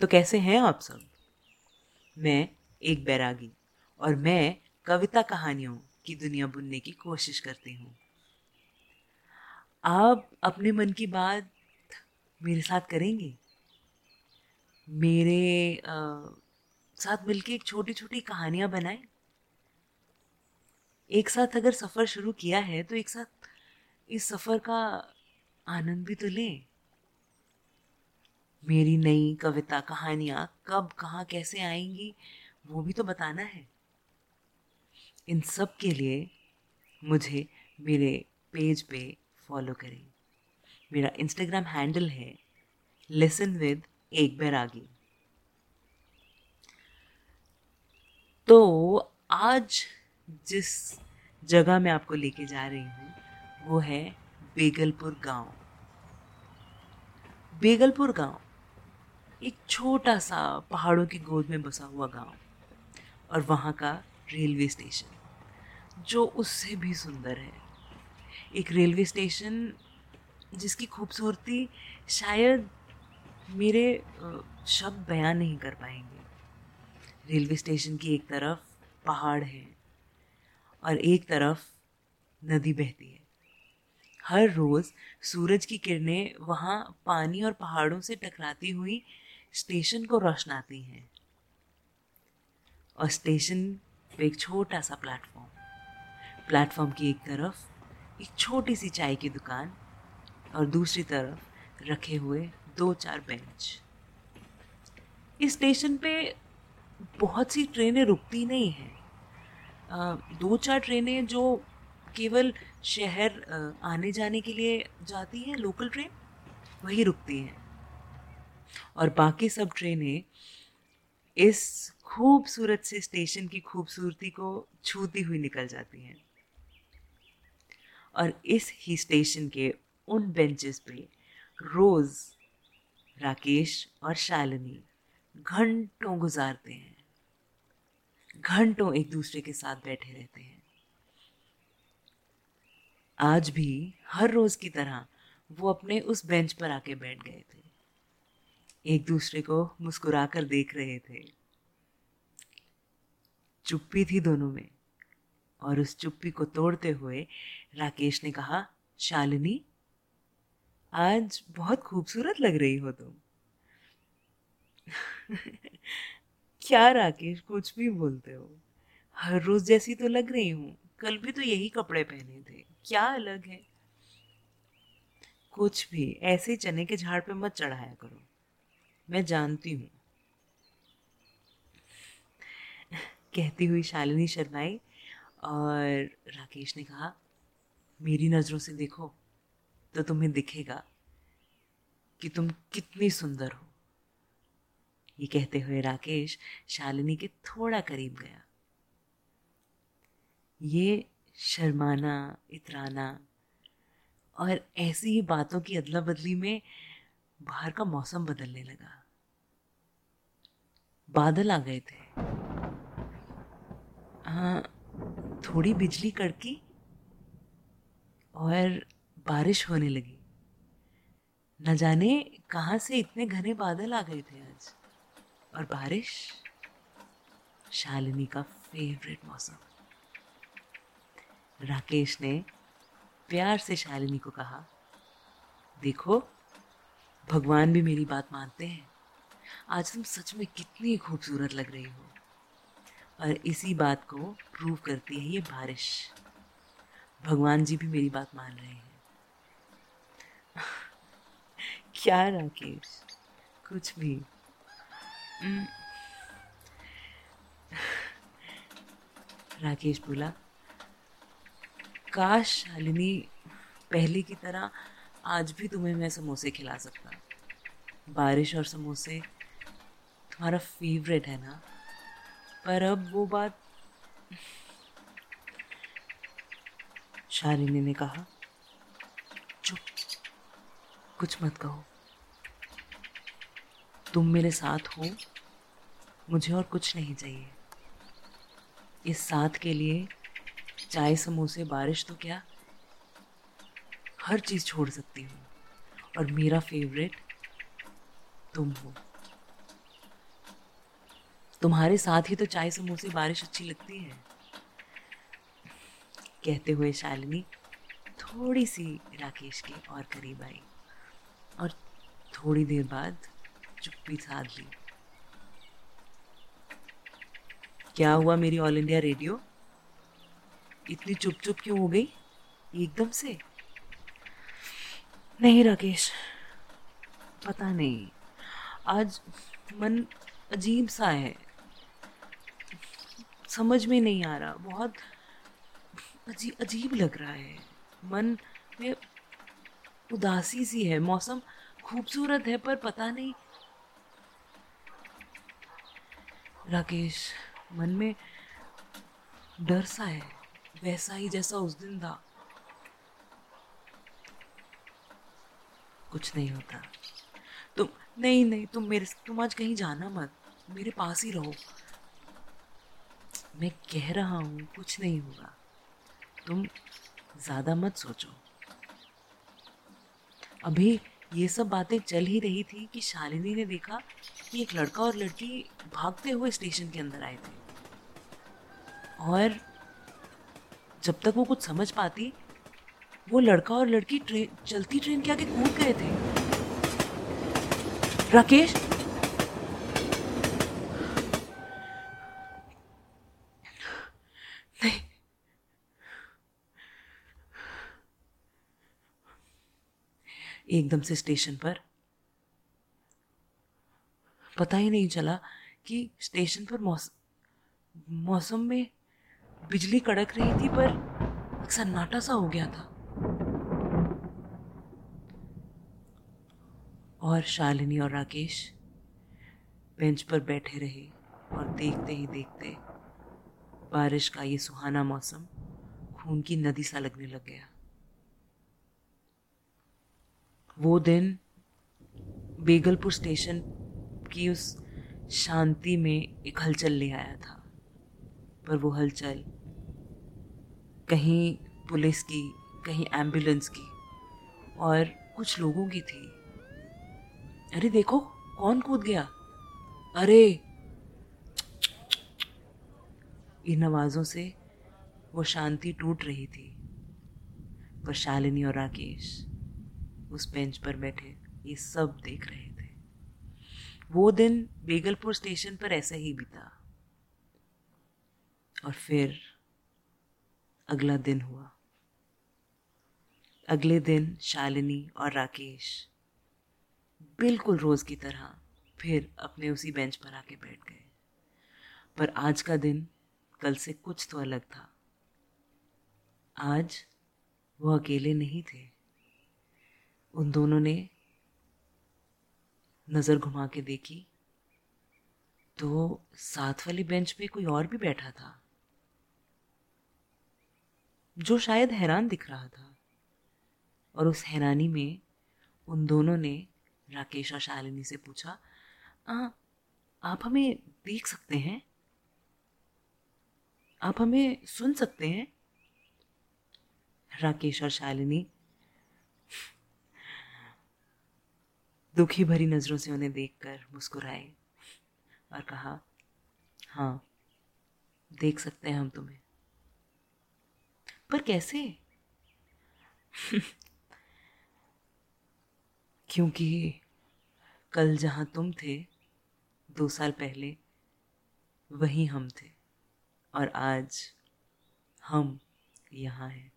तो कैसे हैं आप सब? मैं एक बैरागी और मैं कविता कहानियों की दुनिया बुनने की कोशिश करती हूँ। आप अपने मन की बात मेरे साथ करेंगे? मेरे आ, साथ मिलके एक छोटी छोटी कहानियाँ बनाएँ? एक साथ अगर सफ़र शुरू किया है तो एक साथ इस सफ़र का आनंद भी तो लें। मेरी नई कविता कहानियाँ कब, कहाँ, कैसे आएँगी, वो भी तो बताना है। इन सब के लिए मुझे मेरे पेज पे फॉलो करें। मेरा इंस्टाग्राम हैंडल है लिसन विद एक बैरागी तो आज जिस जगह मैं आपको लेके जा रही हूँ, वो है बेगलपुर गाँव। बेगलपुर गाँव। एक छोटा सा पहाड़ों की गोद में बसा हुआ गाँव और वहाँ का रेलवे स्टेशन, जो उससे भी सुंदर है। एक रेलवे स्टेशन जिसकी खूबसूरती शायद मेरे शब्द बयान नहीं कर पाएँगे। रेलवे स्टेशन की एक तरफ़ पहाड़ है और एक तरफ़ नदी बहती है। हर रोज़ सूरज की किरणें वहाँ पानी और पहाड़ों से टकराती हुई स्टेशन को रोशनाती हैं। और स्टेशन पे एक छोटा सा प्लेटफॉर्म। प्लेटफॉर्म की एक तरफ़ एक छोटी सी चाय की दुकान और दूसरी तरफ़ रखे हुए दो चार बेंच। इस स्टेशन पे बहुत सी ट्रेनें रुकती नहीं हैं। दो चार ट्रेनें जो केवल शहर आने जाने के लिए जाती हैं, लोकल ट्रेन, वही रुकती हैं। और बाकी सब ट्रेनें इस खूबसूरत से स्टेशन की खूबसूरती को छूती हुई निकल जाती हैं। और इस ही स्टेशन के उन बेंचेस पे रोज़ राकेश और शालिनी घंटों गुजारते हैं। घंटों एक दूसरे के साथ बैठे रहते हैं। आज भी हर रोज की तरह वो अपने उस बेंच पर आके बैठ गए थे। एक दूसरे को मुस्कुराकर देख रहे थे। चुप्पी थी दोनों में और उस चुप्पी को तोड़ते हुए राकेश ने कहा, शालिनी, आज बहुत खूबसूरत लग रही हो तुम। क्या राकेश, कुछ भी बोलते हो। हर रोज जैसी तो लग रही हूँ। कल भी तो यही कपड़े पहने थे। क्या अलग है? कुछ भी, ऐसे चने के झाड़ पे मत चढ़ाया करो। मैं जानती हूँ। कहती हुई शालिनी शर्माई और राकेश ने कहा, मेरी नज़रों से देखो तो तुम्हें दिखेगा कि तुम कितनी सुंदर हो। ये कहते हुए राकेश शालिनी के थोड़ा करीब गया। ये शर्माना, इतराना और ऐसी ही बातों की अदला बदली में बाहर का मौसम बदलने लगा। बादल आ गए थे। हाँ थोड़ी बिजली कड़की और बारिश होने लगी। न जाने कहाँ से इतने घने बादल आ गए थे आज। और बारिश, शालिनी का फेवरेट मौसम। राकेश ने प्यार से शालिनी को कहा, देखो भगवान भी मेरी बात मानते हैं। आज तुम सच में कितनी खूबसूरत लग रही हो। और इसी बात को प्रूव करती है ये बारिश। भगवान जी भी मेरी बात मान रहे हैं। क्या राकेश? कुछ भी। राकेश बोला, काश शालिनी पहले की तरह आज भी तुम्हें मैं समोसे खिला सकता। बारिश और समोसे, तुम्हारा फेवरेट है ना? पर अब वो बात शालिनी ने कहा, चुप, कुछ मत कहो। तुम मेरे साथ हो, मुझे और कुछ नहीं चाहिए। इस साथ के लिए चाय, समोसे, बारिश तो क्या? हर चीज़ छोड़ सकती हूँ। और मेरा फेवरेट तुम हो। तुम्हारे साथ ही तो चाय समोसे बारिश अच्छी लगती है। कहते हुए शालिनी थोड़ी सी राकेश के और करीब आई और थोड़ी देर बाद चुप्पी साध ली। क्या हुआ मेरी ऑल इंडिया रेडियो इतनी चुप चुप क्यों हो गई? एकदम से? नहीं राकेश। पता नहीं। आज मन अजीब सा है। समझ में नहीं आ रहा। बहुत अजीब अजीब लग रहा है। मन में उदासी सी है। मौसम खूबसूरत है, पर पता नहीं। राकेश, मन में डर सा है। वैसा ही जैसा उस दिन था। कुछ नहीं होता। तुम नहीं नहीं, तुम मेरे तुम आज कहीं जाना मत, मेरे पास ही रहो। मैं कह रहा हूँ, कुछ नहीं होगा। तुम ज़्यादा मत सोचो। अभी ये सब बातें चल ही रही थी कि शालिनी ने देखा कि एक लड़का और लड़की भागते हुए स्टेशन के अंदर आए थे। और जब तक वो कुछ समझ पाती, वो लड़का और लड़की ट्रेन चलती ट्रेन के आगे कूद गए थे। राकेश? नहीं। एकदम से स्टेशन पर। पता ही नहीं चला कि स्टेशन पर मौसम मौसम में बिजली कड़क रही थी पर सन्नाटा सा हो गया था। और शालिनी और राकेश बेंच पर बैठे रहे और देखते ही देखते बारिश का ये सुहाना मौसम खून की नदी सा लगने लग गया। वो दिन बेगलपुर स्टेशन की उस शांति में एक हलचल ले आया था, पर वो हलचल कहीं पुलिस की, कहीं एंबुलेंस की और कुछ लोगों की थी। अरे देखो, कौन कूद गया? अरे। इन आवाज़ों से वो शांति टूट रही थी। पर शालिनी और राकेश उस बेंच पर बैठे, ये सब देख रहे थे। वो दिन बेगलपुर स्टेशन पर ऐसा ही बीता। और फिर अगला दिन हुआ। अगले दिन शालिनी और राकेश बिल्कुल रोज़ की तरह फिर अपने उसी बेंच पर आके बैठ गए। पर आज का दिन कल से कुछ तो अलग था। आज वो अकेले नहीं थे। उन दोनों ने नज़र घुमा के देखी। तो साथ वाली बेंच पे कोई और भी बैठा था। जो शायद हैरान दिख रहा था। और उस हैरानी में उन दोनों ने राकेश और शालिनी से पूछा आ, आप हमें देख सकते हैं? आप हमें सुन सकते हैं? राकेश और शालिनी दुखी भरी नज़रों से उन्हें देखकर मुस्कुराए और कहा हाँ देख सकते हैं हम तुम्हें। पर कैसे? क्योंकि कल जहाँ तुम थे, दो साल पहले, वहीं हम थे। और आज हम यहाँ हैं।